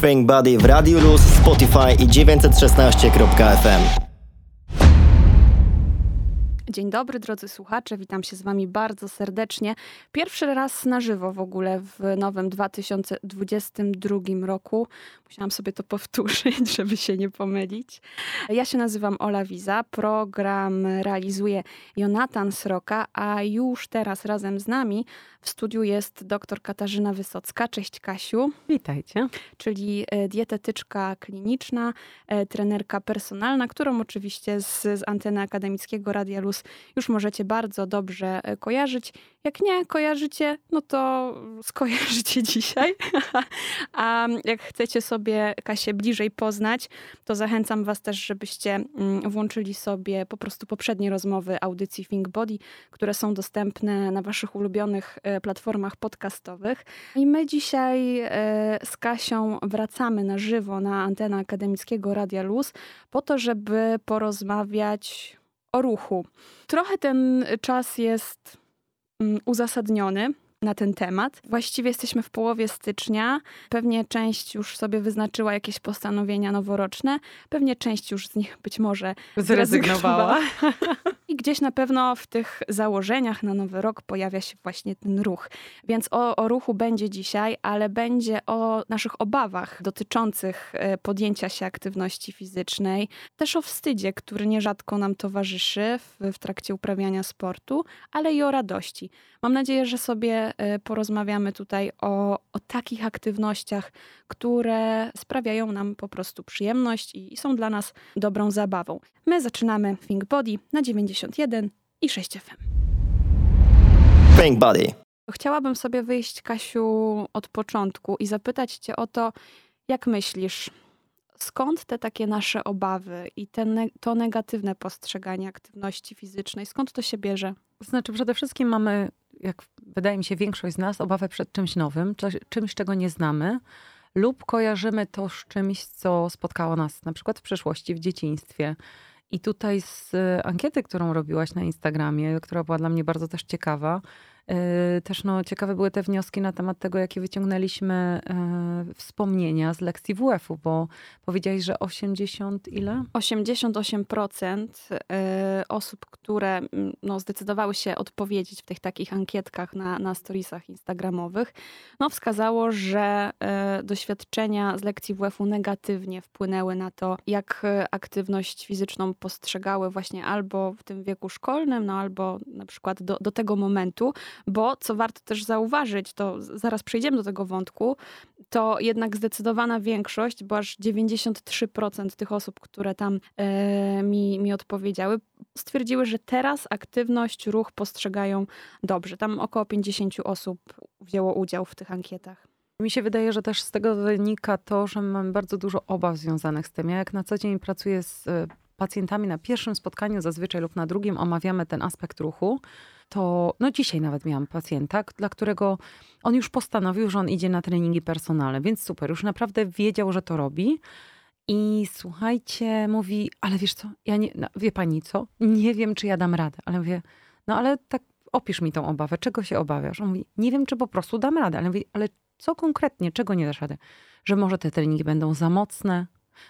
Think Body w Radio Luz, Spotify i 916.fm. Dzień dobry drodzy słuchacze, witam się z wami bardzo serdecznie. Pierwszy raz na żywo w ogóle w nowym 2022 roku. Musiałam sobie to powtórzyć, żeby się nie pomylić. Ja się nazywam Ola Wiza, program realizuje Jonatan Sroka, a już teraz razem z nami w studiu jest dr Katarzyna Wysocka. Cześć Kasiu. Witajcie. Czyli e, dietetyczka kliniczna, e, trenerka personalna, którą oczywiście z, z anteny akademickiego Radia Luz już możecie bardzo dobrze e, kojarzyć. Jak nie kojarzycie, no to skojarzycie dzisiaj. A jak chcecie sobie Kasię bliżej poznać, to zachęcam was też, żebyście mm, włączyli sobie po prostu poprzednie rozmowy audycji Think Body, które są dostępne na waszych ulubionych platformach podcastowych. I my dzisiaj e, z Kasią wracamy na żywo na antenę akademickiego Radia Luz po to, żeby porozmawiać o ruchu. Trochę ten czas jest mm, uzasadniony, na ten temat. Właściwie jesteśmy w połowie stycznia. Pewnie część już sobie wyznaczyła jakieś postanowienia noworoczne. Pewnie część już z nich być może zrezygnowała. I gdzieś na pewno w tych założeniach na nowy rok pojawia się właśnie ten ruch. Więc o, o ruchu będzie dzisiaj, ale będzie o naszych obawach dotyczących e, podjęcia się aktywności fizycznej. Też o wstydzie, który nierzadko nam towarzyszy w, w trakcie uprawiania sportu, ale i o radości. Mam nadzieję, że sobie E, porozmawiamy tutaj o, o takich aktywnościach, które sprawiają nam po prostu przyjemność i są dla nas dobrą zabawą. My zaczynamy Think Body na 91 i 6 FM. Think Body. Chciałabym sobie wyjść, Kasiu, od początku i zapytać Cię o to, jak myślisz, skąd te takie nasze obawy i te, to negatywne postrzeganie aktywności fizycznej, skąd to się bierze? Znaczy, przede wszystkim mamy jak wydaje mi się większość z nas, obawę przed czymś nowym, czymś, czego nie znamy, lub kojarzymy to z czymś, co spotkało nas na przykład w przeszłości, w dzieciństwie. I tutaj z ankiety, którą robiłaś na Instagramie, która była dla mnie bardzo też ciekawa, E, też no, ciekawe były te wnioski na temat tego, jakie wyciągnęliśmy e, wspomnienia z lekcji WF-u, bo powiedziałeś, że 80 ile? 88% e, osób, które no, zdecydowały się odpowiedzieć w tych takich ankietkach na, na storiesach instagramowych, no, wskazało, że doświadczenia z lekcji WF-u negatywnie wpłynęły na to, jak aktywność fizyczną postrzegały właśnie albo w tym wieku szkolnym, no albo na przykład do, do tego momentu, bo co warto też zauważyć, to zaraz przejdziemy do tego wątku, to jednak zdecydowana większość, bo aż 93% tych osób, które tam e, mi, mi odpowiedziały, stwierdziły, że teraz aktywność, ruch postrzegają dobrze. Tam około 50 osób wzięło udział w tych ankietach. Mi się wydaje, że też z tego wynika to, że mam bardzo dużo obaw związanych z tym. Ja jak na co dzień pracuję z e, pacjentami na pierwszym spotkaniu zazwyczaj lub na drugim omawiamy ten aspekt ruchu, to no dzisiaj nawet miałam pacjenta, dla którego on już postanowił, że on idzie na treningi personalne, więc super, już naprawdę wiedział, że to robi. I słuchajcie, mówi, ale wiesz co, ja nie, no, wie pani co, nie wiem, czy ja dam radę, ale mówię, no ale tak opisz mi tą obawę, czego się obawiasz? On mówi, nie wiem, czy po prostu dam radę, ale mówię, ale co konkretnie, czego nie dasz rady? Że może te treningi będą za mocne,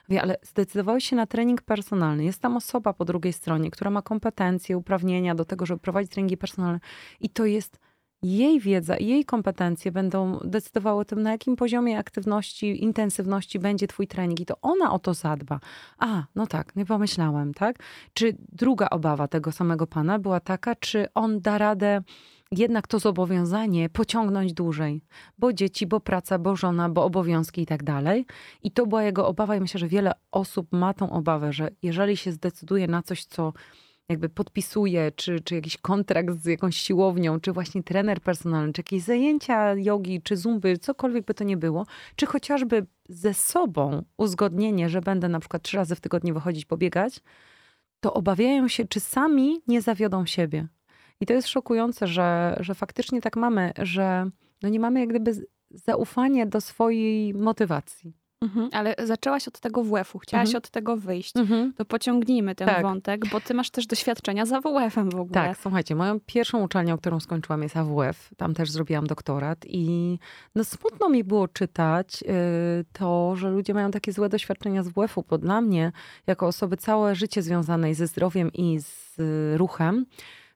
Wie, ale zdecydowałeś się na trening personalny. Jest tam osoba po drugiej stronie, która ma kompetencje, uprawnienia do tego, żeby prowadzić treningi personalne. I to jest jej wiedza i jej kompetencje będą decydowały o tym, na jakim poziomie aktywności, intensywności będzie twój trening i to ona o to zadba. A, no tak, nie pomyślałem, tak? Czy druga obawa tego samego pana była taka, czy on da radę jednak to zobowiązanie pociągnąć dłużej, bo dzieci, bo praca, bo żona, bo obowiązki i tak dalej. I to była jego obawa i myślę, że wiele osób ma tą obawę, że jeżeli się zdecyduje na coś, co jakby podpisuje, czy, czy jakiś kontrakt z jakąś siłownią, czy właśnie trener personalny, czy jakieś zajęcia jogi, czy zumby, cokolwiek by to nie było, czy chociażby ze sobą uzgodnienie, że będę na przykład trzy razy w tygodniu wychodzić pobiegać, to obawiają się, czy sami nie zawiodą siebie. I to jest szokujące, że, że faktycznie tak mamy, że no nie mamy jak gdyby zaufania do swojej motywacji. Mhm, ale zaczęłaś od tego WF-u, chciałaś Mhm. od tego wyjść. Mhm. To pociągnijmy ten Tak. wątek, bo ty masz też doświadczenia z AWF-em w ogóle. Tak, słuchajcie, moją pierwszą uczelnią, którą skończyłam jest AWF. Tam też zrobiłam doktorat i no smutno mi było czytać y, to, że ludzie mają takie złe doświadczenia z WF-u, bo dla mnie, jako osoby całe życie związanej ze zdrowiem i z y, ruchem,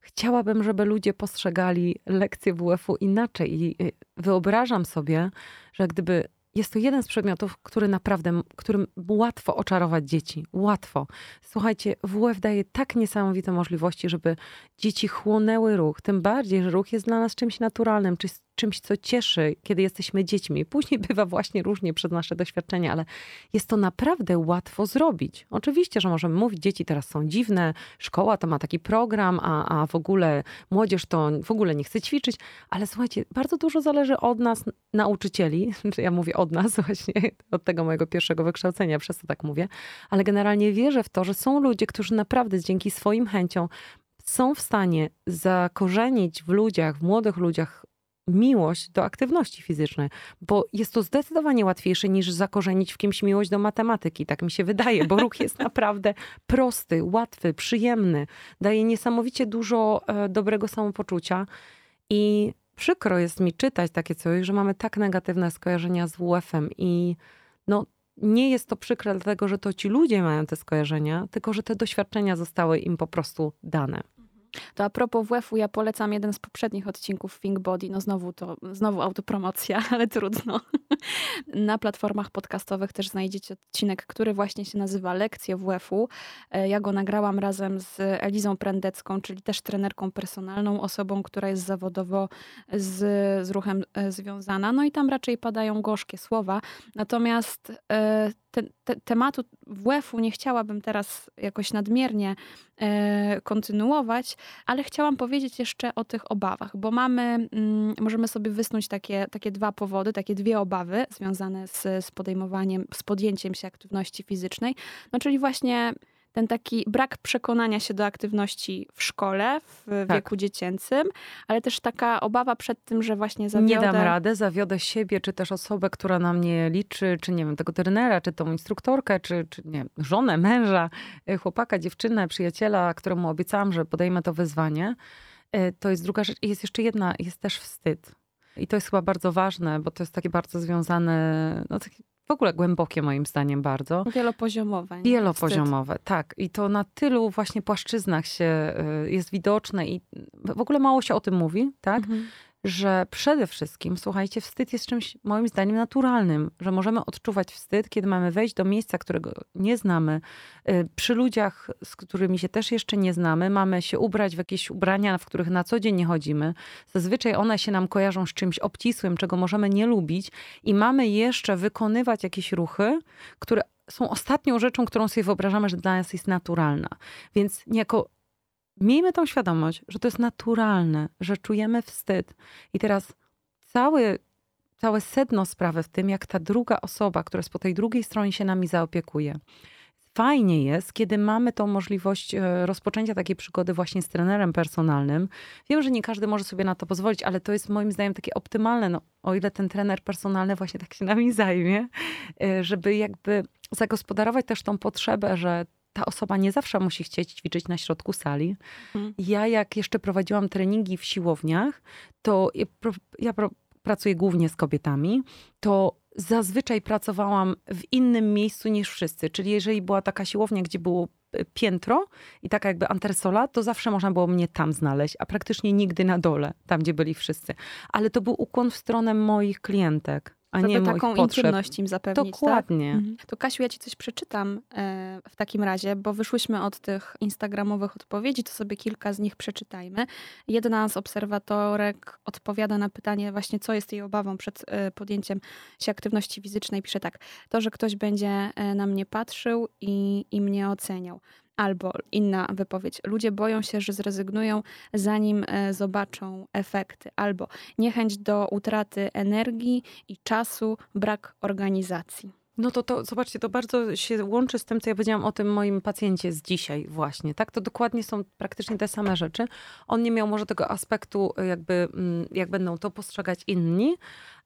chciałabym, żeby ludzie postrzegali lekcje WF-u inaczej i y, wyobrażam sobie, że gdyby jest to jeden z przedmiotów, który naprawdę, którym łatwo oczarować dzieci. Łatwo. Słuchajcie, WF daje tak niesamowite możliwości, żeby dzieci chłonęły ruch. Tym bardziej, że ruch jest dla nas czymś naturalnym, czymś, co cieszy, kiedy jesteśmy dziećmi. Później bywa właśnie różnie przez nasze doświadczenia, ale jest to naprawdę łatwo zrobić. Oczywiście, że możemy mówić, dzieci teraz są dziwne, szkoła to ma taki program, a, a w ogóle młodzież to w ogóle nie chce ćwiczyć, ale słuchajcie, bardzo dużo zależy od nas, nauczycieli, czy ja mówię od nas właśnie, od tego mojego pierwszego wykształcenia, przez to tak mówię, ale generalnie wierzę w to, że są ludzie, którzy naprawdę dzięki swoim chęciom są w stanie zakorzenić w ludziach, w młodych ludziach miłość do aktywności fizycznej, bo jest to zdecydowanie łatwiejsze niż zakorzenić w kimś miłość do matematyki, tak mi się wydaje, bo ruch jest naprawdę prosty, łatwy, przyjemny, daje niesamowicie dużo e, dobrego samopoczucia i przykro jest mi czytać takie coś, że mamy tak negatywne skojarzenia z WF-em i no nie jest to przykre dlatego, że to ci ludzie mają te skojarzenia, tylko że te doświadczenia zostały im po prostu dane. To a propos WF-u, ja polecam jeden z poprzednich odcinków Think Body. No znowu to, znowu autopromocja, ale trudno. Na platformach podcastowych też znajdziecie odcinek, który właśnie się nazywa Lekcje WF-u. E, Ja go nagrałam razem z Elizą Prendecką, czyli też trenerką personalną, osobą, która jest zawodowo z, z ruchem e, związana. No i tam raczej padają gorzkie słowa. Natomiast e, te, te, tematu WF-u nie chciałabym teraz jakoś nadmiernie e, kontynuować, ale chciałam powiedzieć jeszcze o tych obawach, bo mamy, mm, możemy sobie wysnuć takie, takie dwa powody, takie dwie obawy związane z, z podejmowaniem, z podjęciem się aktywności fizycznej. No czyli właśnie ten taki brak przekonania się do aktywności w szkole, w Tak. wieku dziecięcym, ale też taka obawa przed tym, że właśnie zawiodę... Nie dam rady, zawiodę siebie, czy też osobę, która na mnie liczy, czy nie wiem, tego trenera, czy tą instruktorkę, czy, czy nie wiem, żonę, męża, y, chłopaka, dziewczynę, przyjaciela, któremu obiecałam, że podejmę to wyzwanie. Y, To jest druga rzecz. I jest jeszcze jedna, jest też wstyd. I to jest chyba bardzo ważne, bo to jest takie bardzo związane, no takie w ogóle głębokie moim zdaniem bardzo. Wielopoziomowe. nie? Wielopoziomowe, tak. I to na tylu właśnie płaszczyznach się y, jest widoczne i w ogóle mało się o tym mówi, tak? Wstyd. Mhm. Że przede wszystkim, słuchajcie, wstyd jest czymś moim zdaniem naturalnym, że możemy odczuwać wstyd, kiedy mamy wejść do miejsca, którego nie znamy, y, przy ludziach, z którymi się też jeszcze nie znamy, mamy się ubrać w jakieś ubrania, w których na co dzień nie chodzimy. Zazwyczaj one się nam kojarzą z czymś obcisłym, czego możemy nie lubić i mamy jeszcze wykonywać jakieś ruchy, które są ostatnią rzeczą, którą sobie wyobrażamy, że dla nas jest naturalna. Więc niejako miejmy tą świadomość, że to jest naturalne, że czujemy wstyd. I teraz cały, całe sedno sprawy w tym, jak ta druga osoba, która jest po tej drugiej stronie się nami zaopiekuje. Fajnie jest, kiedy mamy tą możliwość e, rozpoczęcia takiej przygody właśnie z trenerem personalnym. Wiem, że nie każdy może sobie na to pozwolić, ale to jest moim zdaniem takie optymalne, no, o ile ten trener personalny właśnie tak się nami zajmie, e, żeby jakby zagospodarować też tą potrzebę, że ta osoba nie zawsze musi chcieć ćwiczyć na środku sali. Mhm. Ja jak jeszcze prowadziłam treningi w siłowniach, to ja, ja pracuję głównie z kobietami, to zazwyczaj pracowałam w innym miejscu niż wszyscy. Czyli jeżeli była taka siłownia, gdzie było e, piętro i taka jakby antresola, to zawsze można było mnie tam znaleźć, a praktycznie nigdy na dole, tam gdzie byli wszyscy. Ale to był ukłon w stronę moich klientek, a nie Żeby moich taką potrzeb. intymność im zapewnić, tak? Dokładnie. Mhm. To Kasiu, ja ci coś przeczytam e, w takim razie, bo wyszłyśmy od tych instagramowych odpowiedzi, to sobie kilka z nich przeczytajmy. Jedna z obserwatorek odpowiada na pytanie właśnie, co jest jej obawą przed e, podjęciem się aktywności fizycznej. Pisze tak, to, że ktoś będzie e, na mnie patrzył i, i mnie oceniał. Albo inna wypowiedź. Ludzie boją się, że zrezygnują, zanim e, zobaczą efekty. Albo niechęć do utraty energii i czasu, brak organizacji. No to, to zobaczcie, to bardzo się łączy z tym, co ja powiedziałam o tym moim pacjencie z dzisiaj właśnie, tak? To dokładnie są praktycznie te same rzeczy. On nie miał może tego aspektu jakby, mm, jak będą to postrzegać inni,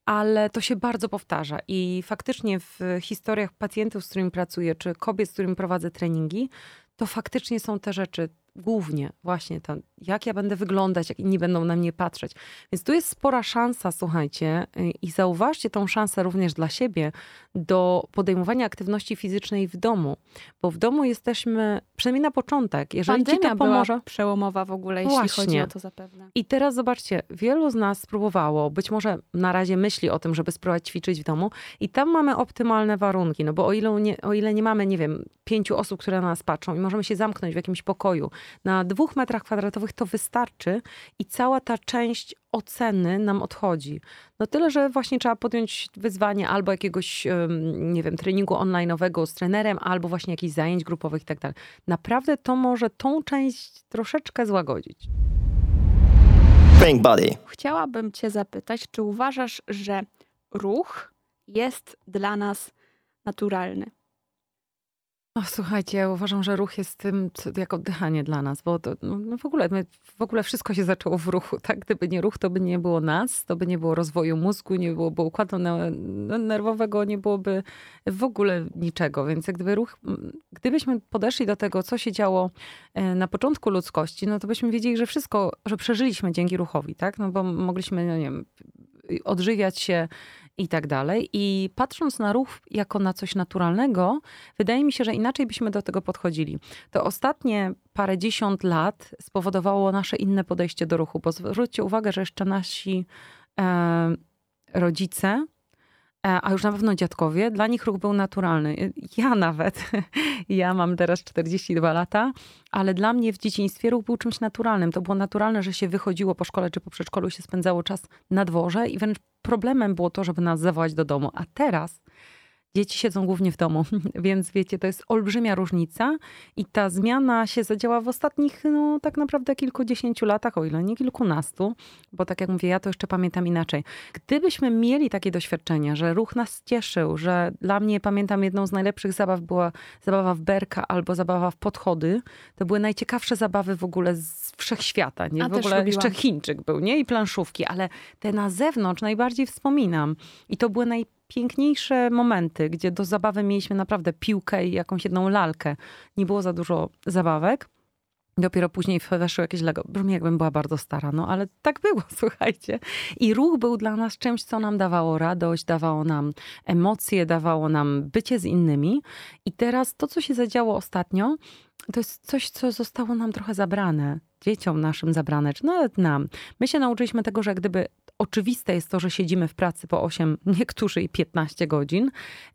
ale to się bardzo powtarza i faktycznie w historiach pacjentów, z którymi pracuję, czy kobiet, z którymi prowadzę treningi, to faktycznie są te rzeczy, głównie właśnie to, jak ja będę wyglądać, jak inni będą na mnie patrzeć. Więc tu jest spora szansa, słuchajcie, y, i zauważcie tą szansę również dla siebie do podejmowania aktywności fizycznej w domu, bo w domu jesteśmy, przynajmniej na początek, jeżeli Pandemia ci to pomoże. była przełomowa w ogóle, jeśli Właśnie. chodzi o to zapewne. I teraz zobaczcie, wielu z nas spróbowało, być może na razie myśli o tym, żeby spróbować ćwiczyć w domu i tam mamy optymalne warunki, no bo o ile nie, o ile nie mamy, nie wiem, pięciu osób, które na nas patrzą i możemy się zamknąć w jakimś pokoju na dwóch metrach kwadratowych, to wystarczy i cała ta część oceny nam odchodzi. No tyle, że właśnie trzeba podjąć wyzwanie albo jakiegoś, nie wiem, treningu online'owego z trenerem, albo właśnie jakichś zajęć grupowych i tak dalej. Naprawdę to może tą część troszeczkę złagodzić. Pink Body. Chciałabym cię zapytać, czy uważasz, że ruch jest dla nas naturalny? No, słuchajcie, uważam, że ruch jest tym, co, jak oddychanie dla nas, bo to, no, no w, ogóle, my, w ogóle wszystko się zaczęło w ruchu. Tak? Gdyby nie ruch, to by nie było nas, to by nie było rozwoju mózgu, nie byłoby układu no, nerwowego, nie byłoby w ogóle niczego. Więc gdyby ruch, gdybyśmy podeszli do tego, co się działo e, na początku ludzkości, no to byśmy wiedzieli, że wszystko, że przeżyliśmy dzięki ruchowi, tak? No bo mogliśmy, no nie wiem, odżywiać się i tak dalej. I patrząc na ruch jako na coś naturalnego, wydaje mi się, że inaczej byśmy do tego podchodzili. To ostatnie parędziesiąt lat spowodowało nasze inne podejście do ruchu, bo zwróćcie uwagę, że jeszcze nasi e, rodzice, e, a już na pewno dziadkowie, dla nich ruch był naturalny. Ja nawet, ja mam teraz 42 lata, ale dla mnie w dzieciństwie ruch był czymś naturalnym. To było naturalne, że się wychodziło po szkole czy po przedszkolu, się spędzało czas na dworze i wręcz problemem było to, żeby nas zawołać do domu. A teraz dzieci siedzą głównie w domu, więc wiecie, to jest olbrzymia różnica i ta zmiana się zadziała w ostatnich, no tak naprawdę kilkudziesięciu latach, o ile nie kilkunastu, bo tak jak mówię, ja to jeszcze pamiętam inaczej. Gdybyśmy mieli takie doświadczenia, że ruch nas cieszył, że dla mnie, pamiętam, jedną z najlepszych zabaw była zabawa w berka albo zabawa w podchody, to były najciekawsze zabawy w ogóle z wszechświata, nie? A w ogóle lubiłam. jeszcze Chińczyk był, nie? I planszówki, ale te na zewnątrz najbardziej wspominam. I to były najpiękniejsze momenty, gdzie do zabawy mieliśmy naprawdę piłkę i jakąś jedną lalkę. Nie było za dużo zabawek. Dopiero później weszło jakieś Lego. Brzmi jakbym była bardzo stara, no ale tak było, słuchajcie. I ruch był dla nas czymś, co nam dawało radość, dawało nam emocje, dawało nam bycie z innymi. I teraz to, co się zadziało ostatnio, to jest coś, co zostało nam trochę zabrane. Dzieciom naszym zabrane, czy nawet nam. My się nauczyliśmy tego, że gdyby oczywiste jest to, że siedzimy w pracy po 8, niektórzy i 15 godzin.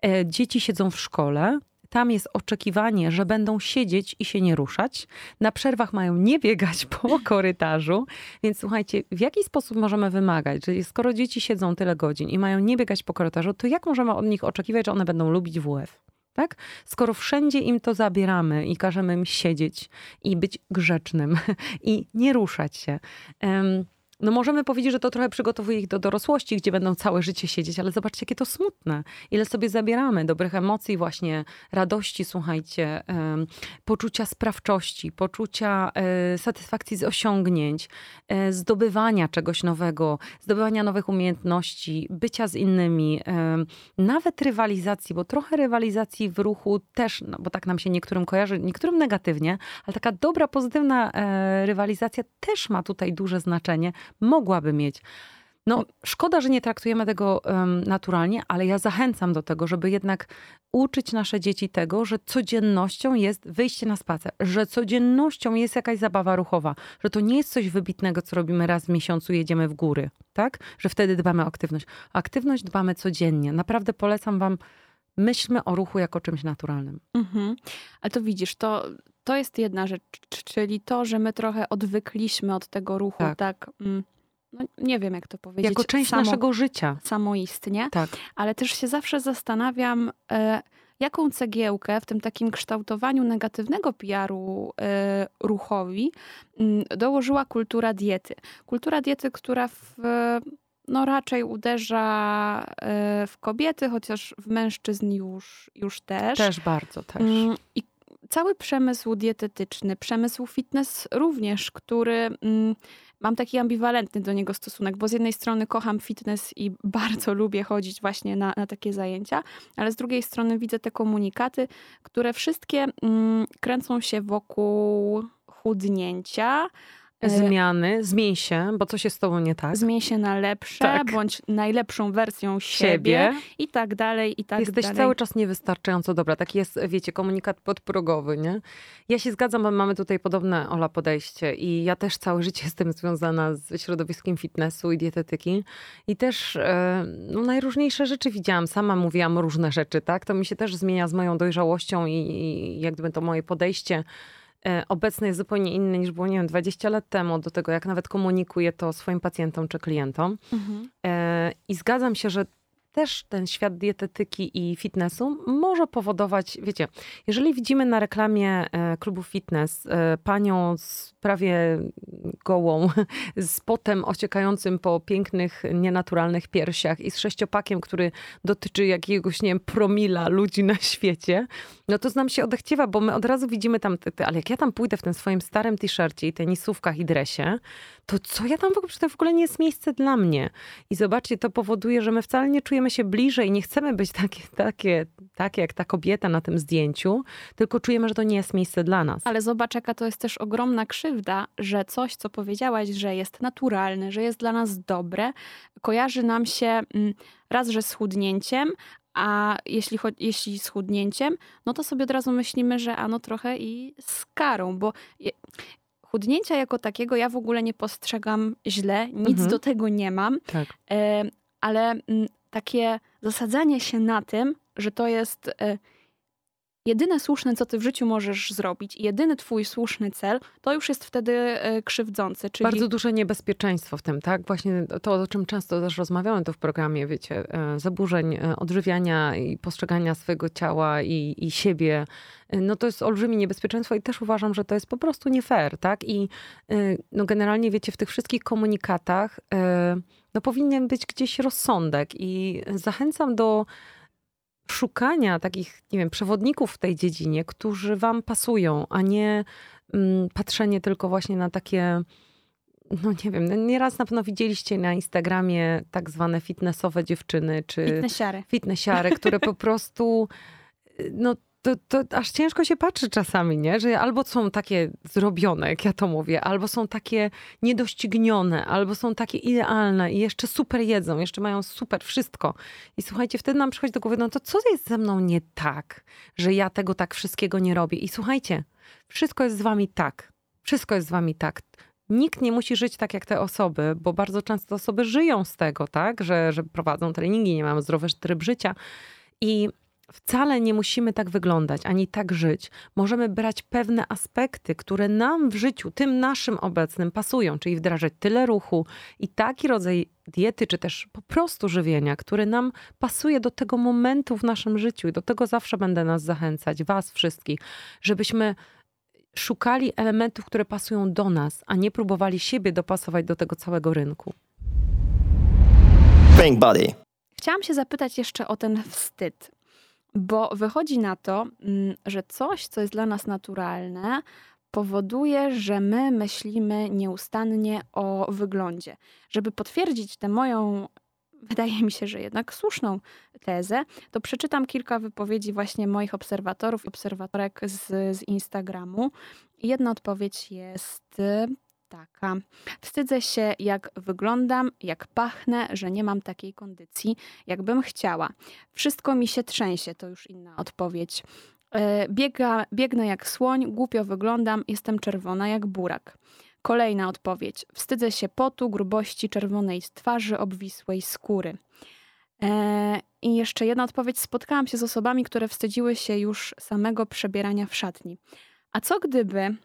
E, Dzieci siedzą w szkole. Tam jest oczekiwanie, że będą siedzieć i się nie ruszać. Na przerwach mają nie biegać po korytarzu. Więc słuchajcie, w jaki sposób możemy wymagać, że skoro dzieci siedzą tyle godzin i mają nie biegać po korytarzu, to jak możemy od nich oczekiwać, że one będą lubić WF? Tak? Skoro wszędzie im to zabieramy i każemy im siedzieć i być grzecznym i nie ruszać się. em, no możemy powiedzieć, że to trochę przygotowuje ich do dorosłości, gdzie będą całe życie siedzieć, ale zobaczcie, jakie to smutne. Ile sobie zabieramy dobrych emocji, właśnie radości, słuchajcie, poczucia sprawczości, poczucia e, satysfakcji z osiągnięć, e, zdobywania czegoś nowego, zdobywania nowych umiejętności, bycia z innymi, nawet rywalizacji, bo trochę rywalizacji w ruchu też, no bo tak nam się niektórym kojarzy, niektórym negatywnie, ale taka dobra, pozytywna e, rywalizacja też ma tutaj duże znaczenie, mogłaby mieć. No, szkoda, że nie traktujemy tego em, naturalnie, ale ja zachęcam do tego, żeby jednak uczyć nasze dzieci tego, że codziennością jest wyjście na spacer, że codziennością jest jakaś zabawa ruchowa, że to nie jest coś wybitnego, co robimy raz w miesiącu, jedziemy w góry, tak? Że wtedy dbamy o aktywność. Aktywność dbamy codziennie. Naprawdę polecam wam, myślmy o ruchu jako czymś naturalnym. Mhm. Ale to widzisz, to, to jest jedna rzecz, czyli to, że my trochę odwykliśmy od tego ruchu, tak, Tak. mm, no nie wiem jak to powiedzieć. Jako część samo, naszego życia. Samoistnie, Tak. ale też się zawsze zastanawiam, e, jaką cegiełkę w tym takim kształtowaniu negatywnego PR-u e, ruchowi mm, dołożyła kultura diety. Kultura diety, która w, no raczej uderza e, w kobiety, chociaż w mężczyzn już, już też. Też bardzo, też. Mm, I cały przemysł dietetyczny, przemysł fitness również, który mm, mam taki ambiwalentny do niego stosunek, bo z jednej strony kocham fitness i bardzo lubię chodzić właśnie na, na takie zajęcia, ale z drugiej strony widzę te komunikaty, które wszystkie mm, kręcą się wokół chudnięcia, Zmiany, zmień się, bo coś jest z tobą nie tak. zmień się na lepsze, Tak. bądź najlepszą wersją siebie, i tak dalej, i tak Jesteś dalej. cały czas niewystarczająco dobra. Taki jest, wiecie, komunikat podprogowy, nie? Ja się zgadzam, bo mamy tutaj podobne, Ola, podejście i ja też całe życie jestem związana z środowiskiem fitnessu i dietetyki i też e, no, najróżniejsze rzeczy widziałam. Sama mówiłam różne rzeczy, tak? To mi się też zmienia z moją dojrzałością i, i jak gdyby to moje podejście e, obecne jest zupełnie inne niż było, nie wiem, 20 lat temu do tego, jak nawet komunikuję to swoim pacjentom czy klientom. Mhm. E, I zgadzam się, że też ten świat dietetyki i fitnessu może powodować, wiecie, jeżeli widzimy na reklamie e, klubu fitness e, panią z prawie gołą, z potem ociekającym po pięknych, nienaturalnych piersiach i z sześciopakiem, który dotyczy jakiegoś, nie wiem, promila ludzi na świecie, no to nam się odechciewa, bo my od razu widzimy tam, ale jak ja tam pójdę w tym swoim starym t-shircie i tenisówkach i dresie, to co ja tam w ogóle, to w ogóle nie jest miejsce dla mnie. I zobaczcie, to powoduje, że my wcale nie czujemy się bliżej, nie chcemy być takie, takie, takie jak ta kobieta na tym zdjęciu, tylko czujemy, że to nie jest miejsce dla nas. Ale zobacz, jaka to jest też ogromna krzywda, że coś, co powiedziałaś, że jest naturalne, że jest dla nas dobre, kojarzy nam się mm, raz, że z chudnięciem, a jeśli, jeśli z chudnięciem, no to sobie od razu myślimy, że ano trochę i z karą, bo chudnięcia jako takiego ja w ogóle nie postrzegam źle, nic Mhm. do tego nie mam, Tak. Ale mm, takie zasadzanie się na tym, że to jest e, jedyne słuszne, co ty w życiu możesz zrobić, jedyny twój słuszny cel, to już jest wtedy e, krzywdzące. Czyli Bardzo duże niebezpieczeństwo w tym, tak? Właśnie to, o czym często też rozmawiamy tu w programie, wiecie, e, zaburzeń e, odżywiania i postrzegania swojego ciała i, i siebie, no to jest olbrzymie niebezpieczeństwo i też uważam, że to jest po prostu nie fair, tak? I no generalnie, wiecie, w tych wszystkich komunikatach no powinien być gdzieś rozsądek i zachęcam do szukania takich, nie wiem, przewodników w tej dziedzinie, którzy wam pasują, a nie mm, patrzenie tylko właśnie na takie no nie wiem, no nieraz na pewno widzieliście na Instagramie tak zwane fitnessowe dziewczyny, czy fitnessiary. fitnessiary, które po prostu, no to, to aż ciężko się patrzy czasami, nie? Że albo są takie zrobione, jak ja to mówię, albo są takie niedoścignione, albo są takie idealne i jeszcze super jedzą, jeszcze mają super wszystko. I słuchajcie, wtedy nam przychodzi do głowy, no to co jest ze mną nie tak, że ja tego tak wszystkiego nie robię? I słuchajcie, wszystko jest z wami tak. Wszystko jest z wami tak. Nikt nie musi żyć tak jak te osoby, bo bardzo często osoby żyją z tego, tak, że, że prowadzą treningi, nie mają zdrowy tryb życia. I wcale nie musimy tak wyglądać, ani tak żyć. Możemy brać pewne aspekty, które nam w życiu, tym naszym obecnym, pasują, czyli wdrażać tyle ruchu i taki rodzaj diety, czy też po prostu żywienia, który nam pasuje do tego momentu w naszym życiu. I do tego zawsze będę nas zachęcać, Was wszystkich, żebyśmy szukali elementów, które pasują do nas, a nie próbowali siebie dopasować do tego całego rynku. Pink Body. Chciałam się zapytać jeszcze o ten wstyd, bo wychodzi na to, mm, że coś, co jest dla nas naturalne, powoduje, że my myślimy nieustannie o wyglądzie. Żeby potwierdzić tę moją, wydaje mi się, że jednak słuszną tezę, to przeczytam kilka wypowiedzi właśnie moich obserwatorów i obserwatorek z, z Instagramu. Jedna odpowiedź jest Wstydzę się, jak wyglądam, jak pachnę, że nie mam takiej kondycji, jakbym chciała. Wszystko mi się trzęsie, to już inna odpowiedź. E, Biega, biegnę jak słoń, głupio wyglądam, jestem czerwona jak burak. Kolejna odpowiedź. Wstydzę się potu, grubości, czerwonej twarzy, obwisłej skóry. E, I jeszcze jedna odpowiedź. Spotkałam się z osobami, które wstydziły się już samego przebierania w szatni. A co gdyby,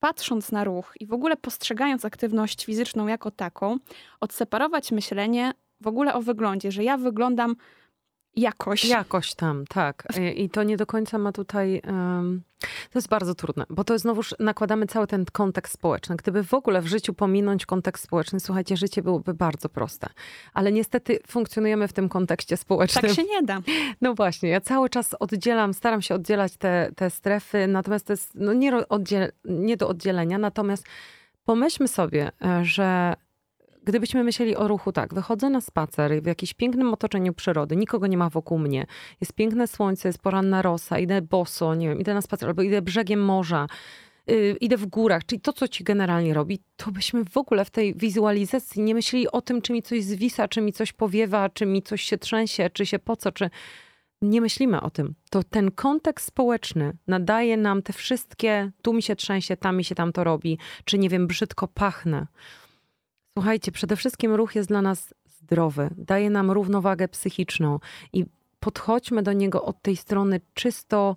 patrząc na ruch i w ogóle postrzegając aktywność fizyczną jako taką, odseparować myślenie w ogóle o wyglądzie, że ja wyglądam jakoś. Jakoś tam, tak. I- I to nie do końca ma tutaj. em, to jest bardzo trudne, bo to znowuż nakładamy cały ten kontekst społeczny. Gdyby w ogóle w życiu pominąć kontekst społeczny, słuchajcie, życie byłoby bardzo proste. Ale niestety funkcjonujemy w tym kontekście społecznym. Tak się nie da. No właśnie, ja cały czas oddzielam, staram się oddzielać te, te strefy, natomiast to jest no nie, oddziel, nie do oddzielenia, natomiast Pomyślmy sobie, e, że gdybyśmy myśleli o ruchu tak, wychodzę na spacer w jakimś pięknym otoczeniu przyrody, nikogo nie ma wokół mnie, jest piękne słońce, jest poranna rosa, idę boso, nie wiem, idę na spacer albo idę brzegiem morza, yy, idę w górach, czyli to, co ci generalnie robi, to byśmy w ogóle w tej wizualizacji nie myśleli o tym, czy mi coś zwisa, czy mi coś powiewa, czy mi coś się trzęsie, czy się po co, czy nie myślimy o tym. To ten kontekst społeczny nadaje nam te wszystkie, tu mi się trzęsie, tam mi się tam to robi, czy nie wiem, brzydko pachnę. Słuchajcie, przede wszystkim ruch jest dla nas zdrowy, daje nam równowagę psychiczną i podchodźmy do niego od tej strony czysto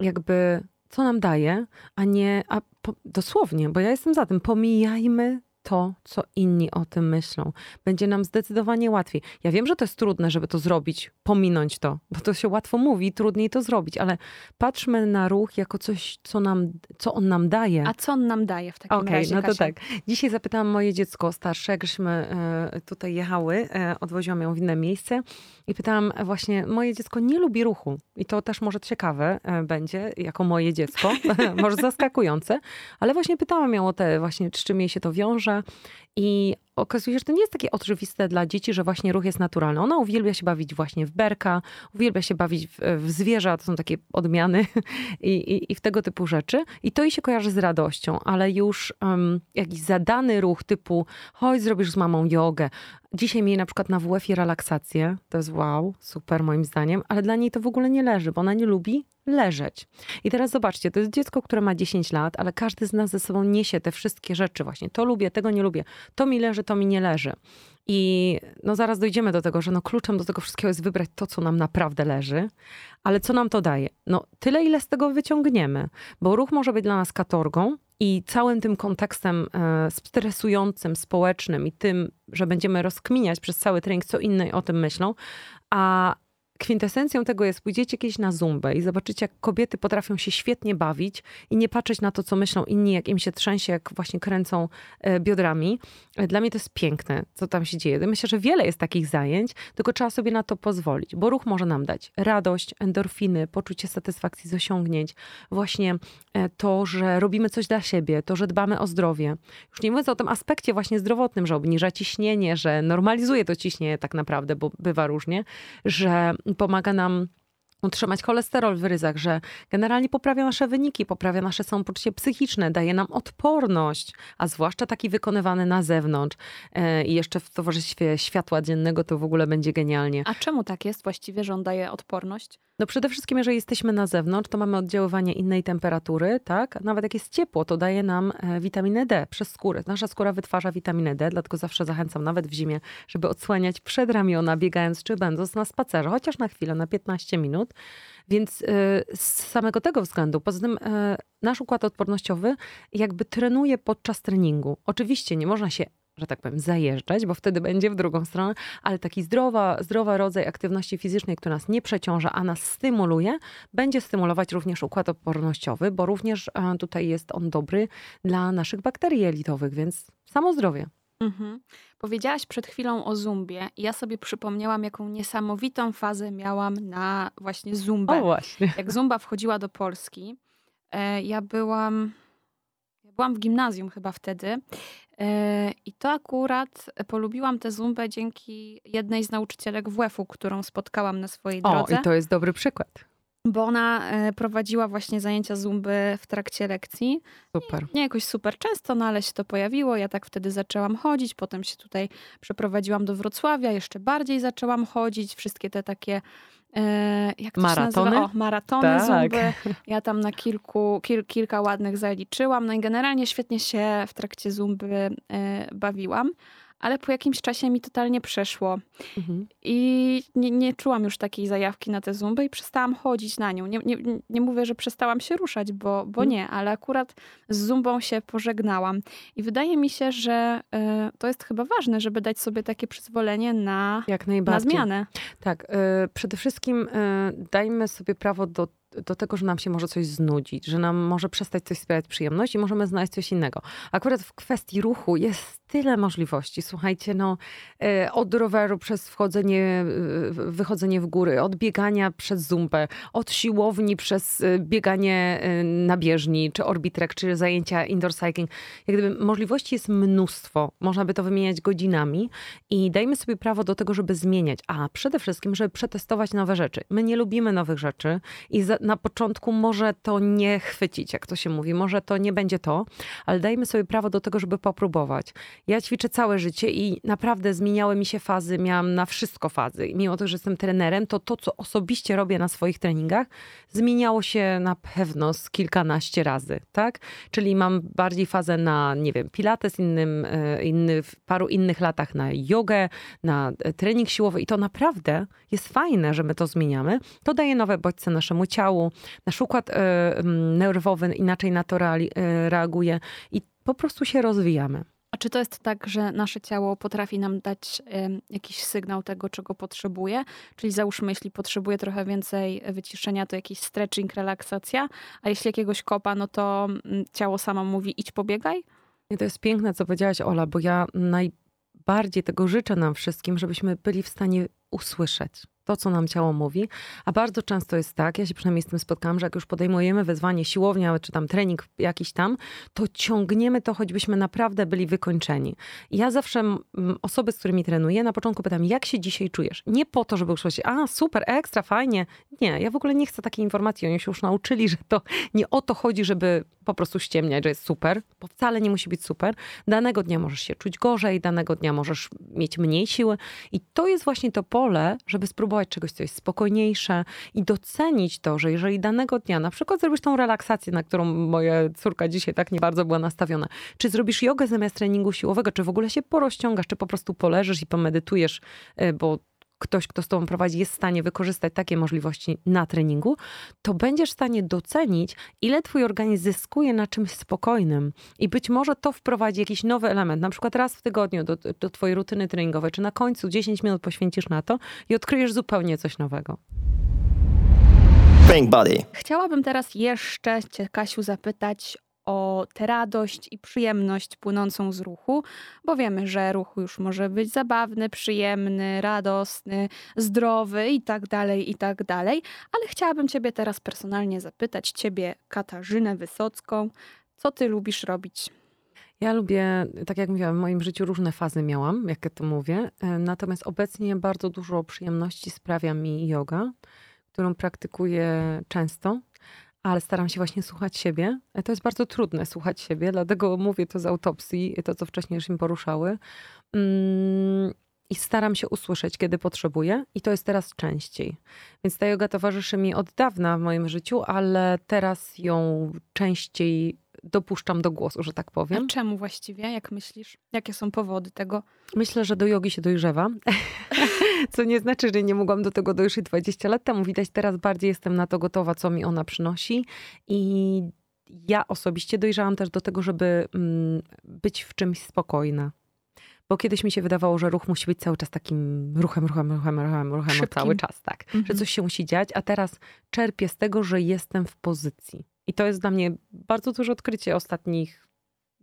jakby co nam daje, a nie a po, dosłownie, bo ja jestem za tym, pomijajmy to, co inni o tym myślą. Będzie nam zdecydowanie łatwiej. Ja wiem, że to jest trudne, żeby to zrobić, pominąć to, bo to się łatwo mówi, trudniej to zrobić, ale patrzmy na ruch jako coś, co, nam, co on nam daje. A co on nam daje w takim Okej, razie, no to Kasia? tak. Dzisiaj zapytałam moje dziecko starsze, żeśmy e, tutaj jechały, e, odwoziłam ją w inne miejsce i pytałam właśnie, moje dziecko nie lubi ruchu i to też może ciekawe e, będzie, jako moje dziecko, może zaskakujące, ale właśnie pytałam ją o te właśnie, z czym jej się to wiąże i okazuje się, że to nie jest takie oczywiste dla dzieci, że właśnie ruch jest naturalny. Ona uwielbia się bawić właśnie w berka, uwielbia się bawić w, w to są takie odmiany i, i, i w tego typu rzeczy. I to jej się kojarzy z radością, ale już um, jakiś zadany ruch typu chodź, zrobisz z mamą jogę. Dzisiaj mieli na przykład na WF-ie relaksację. To jest wow, super moim zdaniem, ale dla niej to w ogóle nie leży, bo ona nie lubi leżeć. I teraz zobaczcie, to jest dziecko, które ma 10 lat, ale każdy z nas ze sobą niesie te wszystkie rzeczy właśnie. To lubię, tego nie lubię. To mi leży, to mi nie leży. I no zaraz dojdziemy do tego, że no kluczem do tego wszystkiego jest wybrać to, co nam naprawdę leży, ale co nam to daje? No tyle, ile z tego wyciągniemy, bo ruch może być dla nas katorgą i całym tym kontekstem e, stresującym, społecznym i tym, że będziemy rozkminiać przez cały trening, co inni o tym myślą, a kwintesencją tego jest, pójdziecie kiedyś na zumbę i zobaczycie, jak kobiety potrafią się świetnie bawić i nie patrzeć na to, co myślą inni, jak im się trzęsie, jak właśnie kręcą e, biodrami. E, Dla mnie to jest piękne, co tam się dzieje. Myślę, że wiele jest takich zajęć, tylko trzeba sobie na to pozwolić, bo ruch może nam dać radość, endorfiny, poczucie satysfakcji z osiągnięć, właśnie e, to, że robimy coś dla siebie, to, że dbamy o zdrowie. Już nie mówiąc o tym aspekcie właśnie zdrowotnym, że obniża ciśnienie, że normalizuje to ciśnienie tak naprawdę, bo bywa różnie, że pomaga nam utrzymać cholesterol w ryzach, że generalnie poprawia nasze wyniki, poprawia nasze samopoczucie psychiczne, daje nam odporność, a zwłaszcza taki wykonywany na zewnątrz e, i jeszcze w towarzystwie światła dziennego to w ogóle będzie genialnie. A czemu tak jest właściwie, że on daje odporność? No przede wszystkim, jeżeli jesteśmy na zewnątrz, to mamy oddziaływanie innej temperatury, tak? Nawet jak jest ciepło, to daje nam e, witaminę D przez skórę. Nasza skóra wytwarza witaminę D, dlatego zawsze zachęcam nawet w zimie, żeby odsłaniać przedramiona, biegając czy będąc na spacerze, chociaż na chwilę, na 15 minut. Więc e, z samego tego względu, poza tym e, nasz układ odpornościowy jakby trenuje podczas treningu. Oczywiście nie można się że tak powiem, zajeżdżać, bo wtedy będzie w drugą stronę, ale taki zdrowa, zdrowa rodzaj aktywności fizycznej, która nas nie przeciąża, a nas stymuluje, będzie stymulować również układ odpornościowy, bo również e, tutaj jest on dobry dla naszych bakterii jelitowych, więc samo zdrowie. Mhm. Powiedziałaś przed chwilą o zumbie i ja sobie przypomniałam, jaką niesamowitą fazę miałam na właśnie zumbę. właśnie. Jak zumba wchodziła do Polski, e, ja byłam, ja byłam w gimnazjum chyba wtedy e, i to akurat polubiłam tę zumbę dzięki jednej z nauczycielek WF-u, którą spotkałam na swojej O, drodze. i to jest dobry przykład. Bo ona e, prowadziła właśnie zajęcia zumby w trakcie lekcji. Super. Nie jakoś super często, no ale się to pojawiło. Ja tak wtedy zaczęłam chodzić, potem się tutaj przeprowadziłam do Wrocławia, jeszcze bardziej zaczęłam chodzić. Wszystkie te takie, e, jak to Maratony? O, maratony Tak. zumby. Ja tam na kilku, kil, kilka ładnych zaliczyłam. No i generalnie świetnie się w trakcie zumby e, bawiłam. Ale po jakimś czasie mi totalnie przeszło. Mhm. I nie, nie czułam już takiej zajawki na tę zumbę i przestałam chodzić na nią. Nie, nie, nie mówię, że przestałam się ruszać, bo, bo Mm. nie, ale akurat z zumbą się pożegnałam. I wydaje mi się, że y, to jest chyba ważne, żeby dać sobie takie przyzwolenie na, Jak na najbardziej. zmianę. Tak, y, przede wszystkim y, dajmy sobie prawo do do tego, że nam się może coś znudzić, że nam może przestać coś sprawiać przyjemność i możemy znaleźć coś innego. Akurat w kwestii ruchu jest tyle możliwości. Słuchajcie, no e, od roweru przez wchodzenie, e, wychodzenie w góry, od biegania przez zumpę, od siłowni przez e, bieganie na bieżni, czy orbitrek, czy zajęcia indoor cycling. Jak gdyby możliwości jest mnóstwo. Można by to wymieniać godzinami i dajmy sobie prawo do tego, żeby zmieniać. A przede wszystkim, żeby przetestować nowe rzeczy. My nie lubimy nowych rzeczy i za, na początku może to nie chwycić, jak to się mówi. Może to nie będzie to, ale dajmy sobie prawo do tego, żeby popróbować. Ja ćwiczę całe życie i naprawdę zmieniały mi się fazy, miałam na wszystko fazy. I mimo to, że jestem trenerem, to to, co osobiście robię na swoich treningach, zmieniało się na pewno z kilkanaście razy, tak? Czyli mam bardziej fazę na, nie wiem, pilates, innym, e, inny, w paru innych latach na jogę, na e, trening siłowy i to naprawdę jest fajne, że my to zmieniamy. To daje nowe bodźce naszemu ciału, nasz układ e, nerwowy inaczej na to reaguje i po prostu się rozwijamy. A czy to jest tak, że nasze ciało potrafi nam dać jakiś sygnał tego, czego potrzebuje? Czyli załóżmy, jeśli potrzebuje trochę więcej wyciszenia, to jakiś stretching, relaksacja, a jeśli jakiegoś kopa, no to mm, ciało samo mówi idź pobiegaj? I to jest piękne, co powiedziałaś, Ola, bo ja najbardziej tego życzę nam wszystkim, żebyśmy byli w stanie usłyszeć to, co nam ciało mówi. A bardzo często jest tak, ja się przynajmniej z tym spotkałam, że jak już podejmujemy wyzwanie siłownia, czy tam trening jakiś tam, to ciągniemy to, choćbyśmy naprawdę byli wykończeni. Ja zawsze osoby, z którymi trenuję, na początku pytam, jak się dzisiaj czujesz? Nie po to, żeby usłyszeć, a super, ekstra, fajnie. Nie, ja w ogóle nie chcę takiej informacji. Oni się już nauczyli, że to nie o to chodzi, żeby po prostu ściemniać, że jest super, bo wcale nie musi być super. Danego dnia możesz się czuć gorzej, danego dnia możesz mieć mniej siły. I to jest właśnie to pole, żeby spróbować czegoś, co jest spokojniejsze i docenić to, że jeżeli danego dnia na przykład zrobisz tą relaksację, na którą moja córka dzisiaj tak nie bardzo była nastawiona, czy zrobisz jogę zamiast treningu siłowego, czy w ogóle się porozciągasz, czy po prostu poleżysz i pomedytujesz, e, bo ktoś, kto z tobą prowadzi, jest w stanie wykorzystać takie możliwości na treningu, to będziesz w stanie docenić, ile twój organizm zyskuje na czymś spokojnym. I być może to wprowadzi jakiś nowy element, na przykład raz w tygodniu do, do twojej rutyny treningowej, czy na końcu 10 minut poświęcisz na to i odkryjesz zupełnie coś nowego. Pink Body. Chciałabym teraz jeszcze Cię, Kasiu, zapytać o tę radość i przyjemność płynącą z ruchu, bo wiemy, że ruch już może być zabawny, przyjemny, radosny, zdrowy i tak dalej, i tak dalej. Ale chciałabym Ciebie teraz personalnie zapytać, Ciebie, Katarzynę Wysocką, co Ty lubisz robić? Ja lubię, tak jak mówiłam, w moim życiu różne fazy miałam, jak to mówię. E, natomiast obecnie bardzo dużo przyjemności sprawia mi yoga, którą praktykuję często ale staram się właśnie słuchać siebie. E, to jest bardzo trudne słuchać siebie, dlatego mówię to z autopsji, to co wcześniej już im poruszały. Mm, I staram się usłyszeć, kiedy potrzebuję, i to jest teraz częściej. Więc ta yoga towarzyszy mi od dawna w moim życiu, ale teraz ją częściej dopuszczam do głosu, że tak powiem. A czemu właściwie, jak myślisz? Jakie są powody tego? Myślę, że do jogi się dojrzewa. Co nie znaczy, że nie mogłam do tego dojść 20 lat temu. Widać, teraz bardziej jestem na to gotowa, co mi ona przynosi. I ja osobiście dojrzałam też do tego, żeby mm, być w czymś spokojna. Bo kiedyś mi się wydawało, że ruch musi być cały czas takim ruchem, ruchem, ruchem, ruchem, ruchem no cały czas, tak. Mhm. Że coś się musi dziać, a teraz czerpię z tego, że jestem w pozycji. I to jest dla mnie bardzo duże odkrycie ostatnich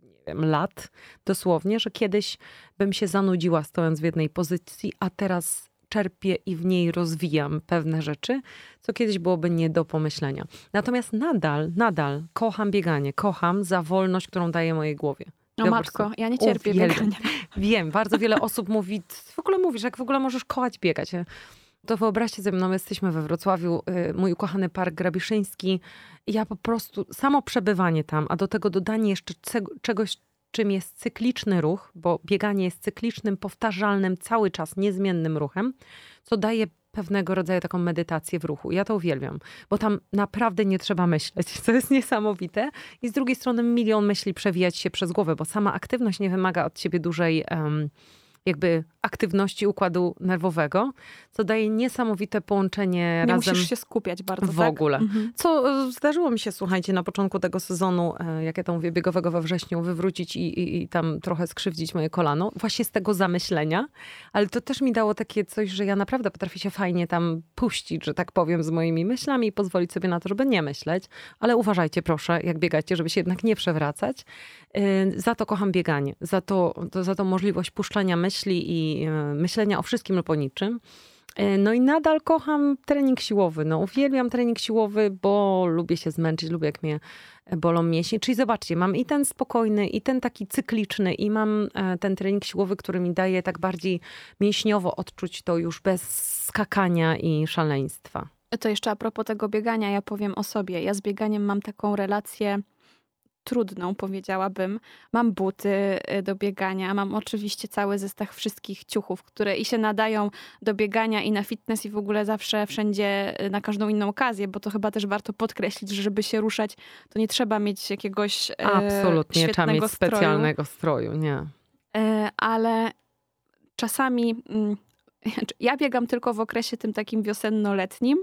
nie wiem, lat, dosłownie, że kiedyś bym się zanudziła stojąc w jednej pozycji, a teraz czerpię i w niej rozwijam pewne rzeczy, co kiedyś byłoby nie do pomyślenia. Natomiast nadal, nadal kocham bieganie, kocham za wolność, którą daje mojej głowie. No ja matko, ja nie cierpię biegania. Wiem, bardzo wiele osób mówi, w ogóle mówisz, jak w ogóle możesz kochać biegać. To wyobraźcie sobie, no jesteśmy we Wrocławiu, y, mój ukochany Park Grabiszyński. Ja po prostu, samo przebywanie tam, a do tego dodanie jeszcze czegoś, czym jest cykliczny ruch, bo bieganie jest cyklicznym, powtarzalnym, cały czas niezmiennym ruchem, co daje pewnego rodzaju taką medytację w ruchu. Ja to uwielbiam, bo tam naprawdę nie trzeba myśleć, co jest niesamowite. I z drugiej strony milion myśli przewijać się przez głowę, bo sama aktywność nie wymaga od ciebie dużej... Um, jakby aktywności układu nerwowego, co daje niesamowite połączenie Nie razem musisz się skupiać bardzo, w tak? ogóle. Mhm. Co e, zdarzyło mi się, słuchajcie, na początku tego sezonu, e, jak ja to mówię, biegowego we wrześniu, wywrócić i, i, i tam trochę skrzywdzić moje kolano, właśnie z tego zamyślenia, ale to też mi dało takie coś, że ja naprawdę potrafię się fajnie tam puścić, że tak powiem, z moimi myślami i pozwolić sobie na to, żeby nie myśleć, ale uważajcie proszę, jak biegacie, żeby się jednak nie przewracać. E, Za to kocham bieganie, za to, to, za to możliwość puszczania myśli i e, myślenia o wszystkim lub o niczym. E, No i nadal kocham trening siłowy. No, uwielbiam trening siłowy, bo lubię się zmęczyć, lubię jak mnie e, bolą mięśnie. Czyli zobaczcie, mam i ten spokojny, i ten taki cykliczny, i mam ten trening siłowy, który mi daje tak bardziej mięśniowo odczuć to już bez skakania i szaleństwa. To jeszcze a propos tego biegania, ja powiem o sobie. Ja z bieganiem mam taką relację trudną, powiedziałabym. Mam buty y, do biegania, mam oczywiście cały zestaw wszystkich ciuchów, które i się nadają do biegania i na fitness i w ogóle zawsze wszędzie y, na każdą inną okazję, bo to chyba też warto podkreślić, że żeby się ruszać, to nie trzeba mieć jakiegoś e, Absolutnie, trzeba mieć stroju. specjalnego stroju, nie. E, ale czasami mm, ja biegam tylko w okresie tym takim wiosenno-letnim.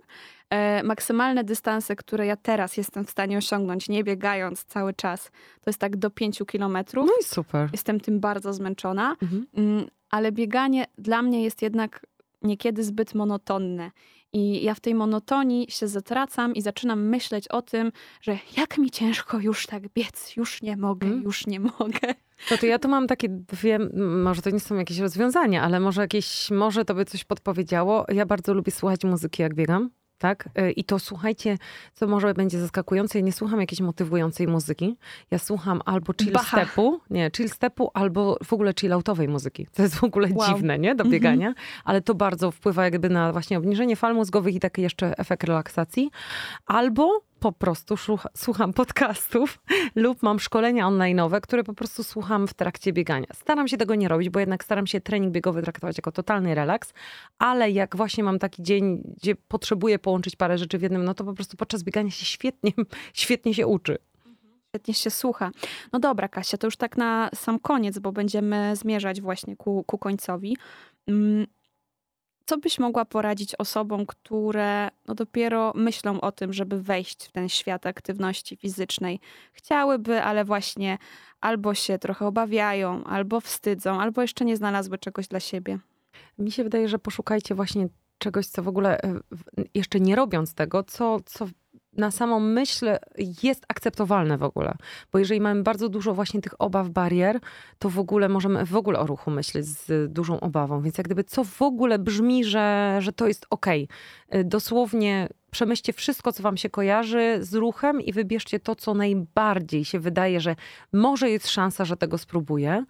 E, Maksymalne dystanse, które ja teraz jestem w stanie osiągnąć, nie biegając cały czas, to jest tak do 5 kilometrów. No i super. Jestem tym bardzo zmęczona, Mhm. Mm, ale bieganie dla mnie jest jednak niekiedy zbyt monotonne. I ja w tej monotonii się zatracam i zaczynam myśleć o tym, że jak mi ciężko już tak biec, już nie mogę, Mm. już nie mogę. No to ja tu mam takie dwie, może to nie są jakieś rozwiązania, ale może jakieś, może to by coś podpowiedziało. Ja bardzo lubię słuchać muzyki, jak biegam. Tak? Y, I to słuchajcie, co może będzie zaskakujące, ja nie słucham jakiejś motywującej muzyki. Ja słucham albo chill stepu, nie, chill stepu, albo w ogóle chilloutowej muzyki. To jest w ogóle Wow. dziwne, nie? Do Mhm. biegania, ale to bardzo wpływa jakby na właśnie obniżenie fal mózgowych i taki jeszcze efekt relaksacji. Albo po prostu słucham podcastów lub mam szkolenia online'owe, które po prostu słucham w trakcie biegania. Staram się tego nie robić, bo jednak staram się trening biegowy traktować jako totalny relaks, ale jak właśnie mam taki dzień, gdzie potrzebuję połączyć parę rzeczy w jednym, no to po prostu podczas biegania się świetnie, świetnie się uczy. Świetnie się słucha. No dobra, Kasia, to już tak na sam koniec, bo będziemy zmierzać właśnie ku, ku końcowi. Co byś mogła poradzić osobom, które no dopiero myślą o tym, żeby wejść w ten świat aktywności fizycznej? Chciałyby, ale właśnie albo się trochę obawiają, albo wstydzą, albo jeszcze nie znalazły czegoś dla siebie. Mi się wydaje, że poszukajcie właśnie czegoś, co w ogóle, e, jeszcze nie robiąc tego, co, co na samą myśl jest akceptowalne w ogóle. Bo jeżeli mamy bardzo dużo właśnie tych obaw, barier, to w ogóle możemy w ogóle o ruchu myśleć z dużą obawą. Więc jak gdyby co w ogóle brzmi, że, że to jest okej. Y, Dosłownie przemyślcie wszystko, co wam się kojarzy z ruchem i wybierzcie to, co najbardziej się wydaje, że może jest szansa, że tego spróbuję.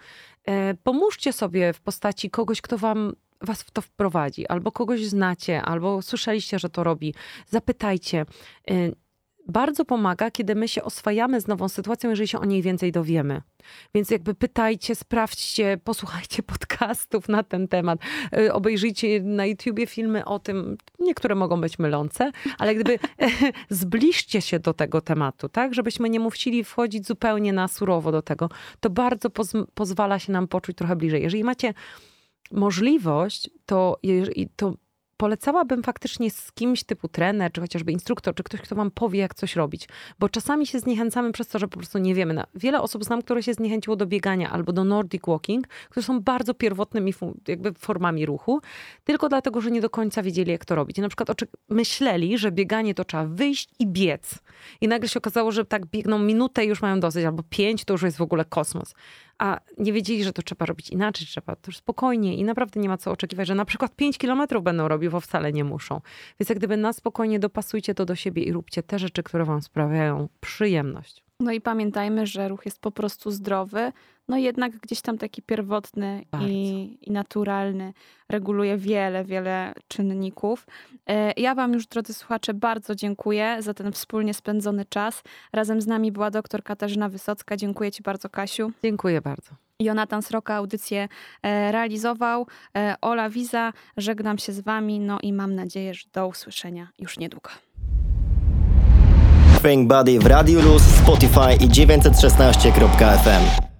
E, Pomóżcie sobie w postaci kogoś, kto wam was w to wprowadzi, albo kogoś znacie, albo słyszeliście, że to robi. Zapytajcie. Y, Bardzo pomaga, kiedy my się oswajamy z nową sytuacją, jeżeli się o niej więcej dowiemy. Więc jakby pytajcie, sprawdźcie, posłuchajcie podcastów na ten temat, y, obejrzyjcie na YouTubie filmy o tym. Niektóre mogą być mylące, ale gdyby zbliżcie się do tego tematu, tak, żebyśmy nie musieli wchodzić zupełnie na surowo do tego, to bardzo poz- pozwala się nam poczuć trochę bliżej. Jeżeli macie możliwość, to, to polecałabym faktycznie z kimś typu trener, czy chociażby instruktor, czy ktoś, kto wam powie, jak coś robić. Bo czasami się zniechęcamy przez to, że po prostu nie wiemy. Wiele osób znam, które się zniechęciło do biegania albo do Nordic Walking, które są bardzo pierwotnymi jakby formami ruchu, tylko dlatego, że nie do końca wiedzieli, jak to robić. I na przykład myśleli, że bieganie to trzeba wyjść i biec. I nagle się okazało, że tak biegną minutę i już mają dosyć, albo pięć to już jest w ogóle kosmos. A nie wiedzieli, że to trzeba robić inaczej, trzeba to spokojnie i naprawdę nie ma co oczekiwać, że na przykład 5 kilometrów będą robić, bo wcale nie muszą. Więc jak gdyby na spokojnie dopasujcie to do siebie i róbcie te rzeczy, które wam sprawiają przyjemność. No i pamiętajmy, że ruch jest po prostu zdrowy, no jednak gdzieś tam taki pierwotny i, i naturalny, reguluje wiele, wiele czynników. E, Ja Wam już, drodzy słuchacze, bardzo dziękuję za ten wspólnie spędzony czas. Razem z nami była doktor Katarzyna Wysocka. Dziękuję Ci bardzo, Kasiu. Dziękuję bardzo. Jonatan Sroka audycję e, realizował. E, Ola Wiza, żegnam się z Wami, no i mam nadzieję, że do usłyszenia już niedługo. Think Buddy w Radiu Luz, Spotify i 916.fm.